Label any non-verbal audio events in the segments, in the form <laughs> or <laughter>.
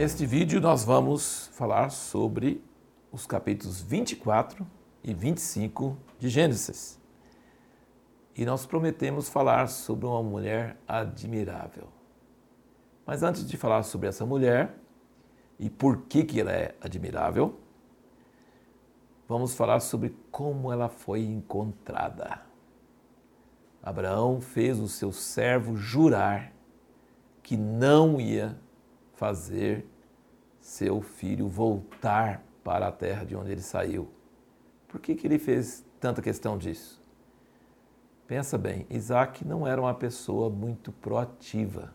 Neste vídeo nós vamos falar sobre os capítulos 24 e 25 de Gênesis. E nós prometemos falar sobre uma mulher admirável. Mas antes de falar sobre essa mulher e por que, que ela é admirável, vamos falar sobre como ela foi encontrada. Abraão fez o seu servo jurar que não ia fazer seu filho voltar para a terra de onde ele saiu. Por que, que ele fez tanta questão disso? Pensa bem, Isaac não era uma pessoa muito proativa.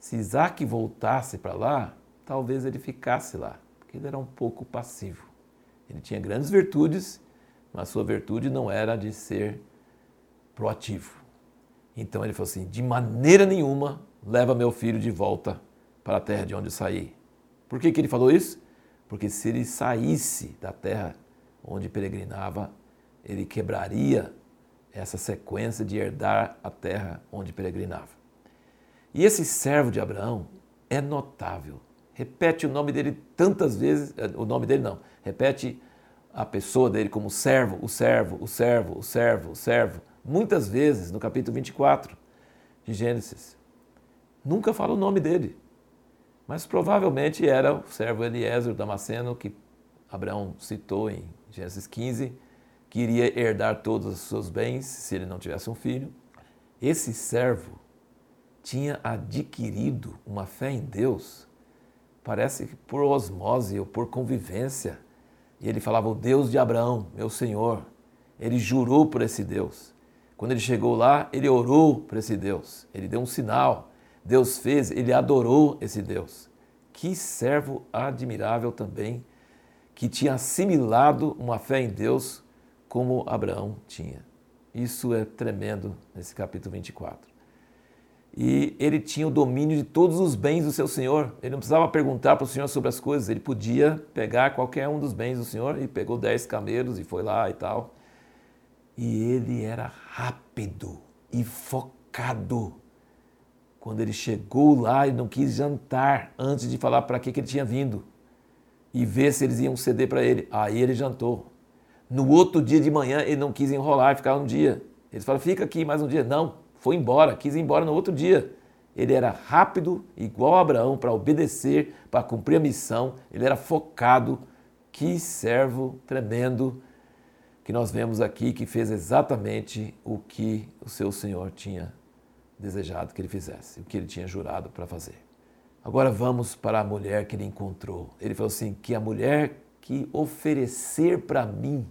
Se Isaac voltasse para lá, talvez ele ficasse lá, porque ele era um pouco passivo. Ele tinha grandes virtudes, mas sua virtude não era de ser proativo. Então ele falou assim: de maneira nenhuma leva meu filho de volta para a terra de onde saí. Por que, que ele falou isso? Porque se ele saísse da terra onde peregrinava, ele quebraria essa sequência de herdar a terra onde peregrinava. E esse servo de Abraão é notável. Repete o nome dele tantas vezes, eh, o nome dele não, repete a pessoa dele como servo, o servo, o servo, o servo, o servo, muitas vezes no capítulo 24 de Gênesis. Nunca fala o nome dele. Mas provavelmente era o servo Eliezer Damasceno, que Abraão citou em Gênesis 15, que iria herdar todos os seus bens se ele não tivesse um filho. Esse servo tinha adquirido uma fé em Deus, parece que por osmose ou por convivência. E ele falava: O Deus de Abraão, meu Senhor. Ele jurou por esse Deus. Quando ele chegou lá, ele orou por esse Deus. Ele deu um sinal. Deus fez, ele adorou esse Deus. Que servo admirável também, que tinha assimilado uma fé em Deus como Abraão tinha. Isso é tremendo nesse capítulo 24. E ele tinha o domínio de todos os bens do seu senhor. Ele não precisava perguntar para o senhor sobre as coisas, ele podia pegar qualquer um dos bens do senhor e pegou dez camelos e foi lá e tal. E ele era rápido e focado quando ele chegou lá, ele não quis jantar antes de falar para que, que ele tinha vindo e ver se eles iam ceder para ele. Aí ele jantou. No outro dia de manhã, ele não quis enrolar e ficar um dia. Eles falaram, fica aqui mais um dia. Não, foi embora, quis ir embora no outro dia. Ele era rápido, igual a Abraão, para obedecer, para cumprir a missão. Ele era focado. Que servo tremendo que nós vemos aqui, que fez exatamente o que o seu Senhor tinha desejado que ele fizesse, o que ele tinha jurado para fazer. Agora vamos para a mulher que ele encontrou. Ele falou assim: que a mulher que oferecer para mim,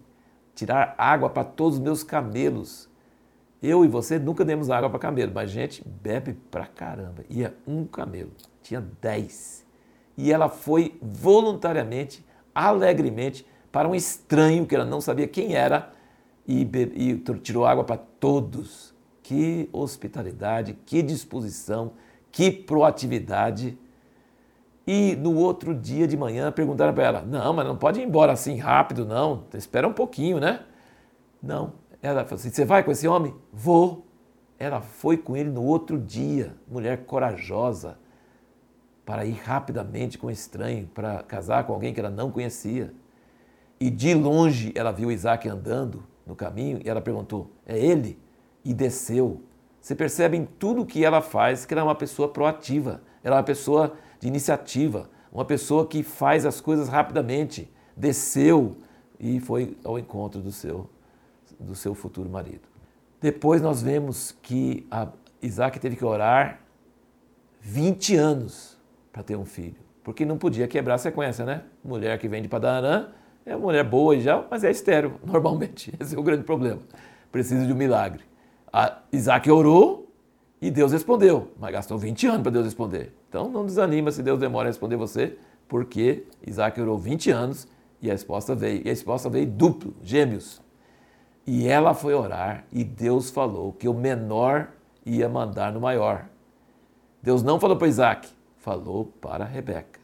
tirar água para todos os meus camelos. Eu e você nunca demos água para camelo, mas gente bebe pra caramba. Ia um camelo, tinha dez. E ela foi voluntariamente, alegremente, para um estranho que ela não sabia quem era e, e tirou água para todos. Que hospitalidade, que disposição, que proatividade. E no outro dia de manhã perguntaram para ela: Não, mas não pode ir embora assim rápido, não. Espera um pouquinho, né? Não. Ela falou assim: Você vai com esse homem? Vou. Ela foi com ele no outro dia, mulher corajosa, para ir rapidamente com um estranho, para casar com alguém que ela não conhecia. E de longe ela viu Isaac andando no caminho e ela perguntou: É ele? E desceu. Você percebe em tudo que ela faz que ela é uma pessoa proativa, ela é uma pessoa de iniciativa, uma pessoa que faz as coisas rapidamente. Desceu e foi ao encontro do seu, do seu futuro marido. Depois nós vemos que Isaac teve que orar 20 anos para ter um filho, porque não podia quebrar a sequência, né? Mulher que vem de Padarã é uma mulher boa já, mas é estéreo, <laughs> normalmente. Esse é o grande problema. Precisa de um milagre. Isaac orou e Deus respondeu, mas gastou 20 anos para Deus responder. Então não desanima se Deus demora a responder você, porque Isaac orou 20 anos e a resposta veio. E a resposta veio duplo, gêmeos. E ela foi orar e Deus falou que o menor ia mandar no maior. Deus não falou para Isaac, falou para Rebeca.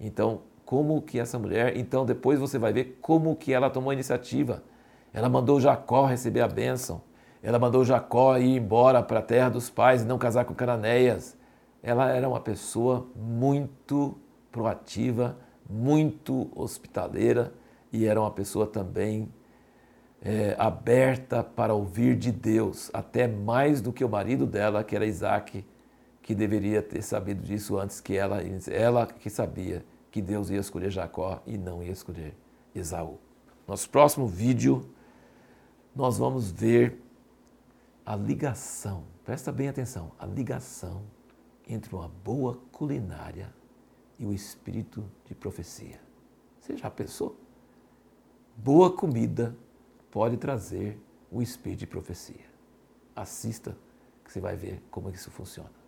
Então, como que essa mulher, então depois você vai ver como que ela tomou a iniciativa. Ela mandou Jacó receber a bênção. Ela mandou Jacó ir embora para a terra dos pais e não casar com Cananeias. Ela era uma pessoa muito proativa, muito hospitaleira e era uma pessoa também é, aberta para ouvir de Deus, até mais do que o marido dela, que era Isaac, que deveria ter sabido disso antes que ela, ela que sabia que Deus ia escolher Jacó e não ia escolher Esaú. Nosso próximo vídeo, nós vamos ver a ligação, presta bem atenção, a ligação entre uma boa culinária e o espírito de profecia. Você já pensou? Boa comida pode trazer o espírito de profecia. Assista que você vai ver como isso funciona.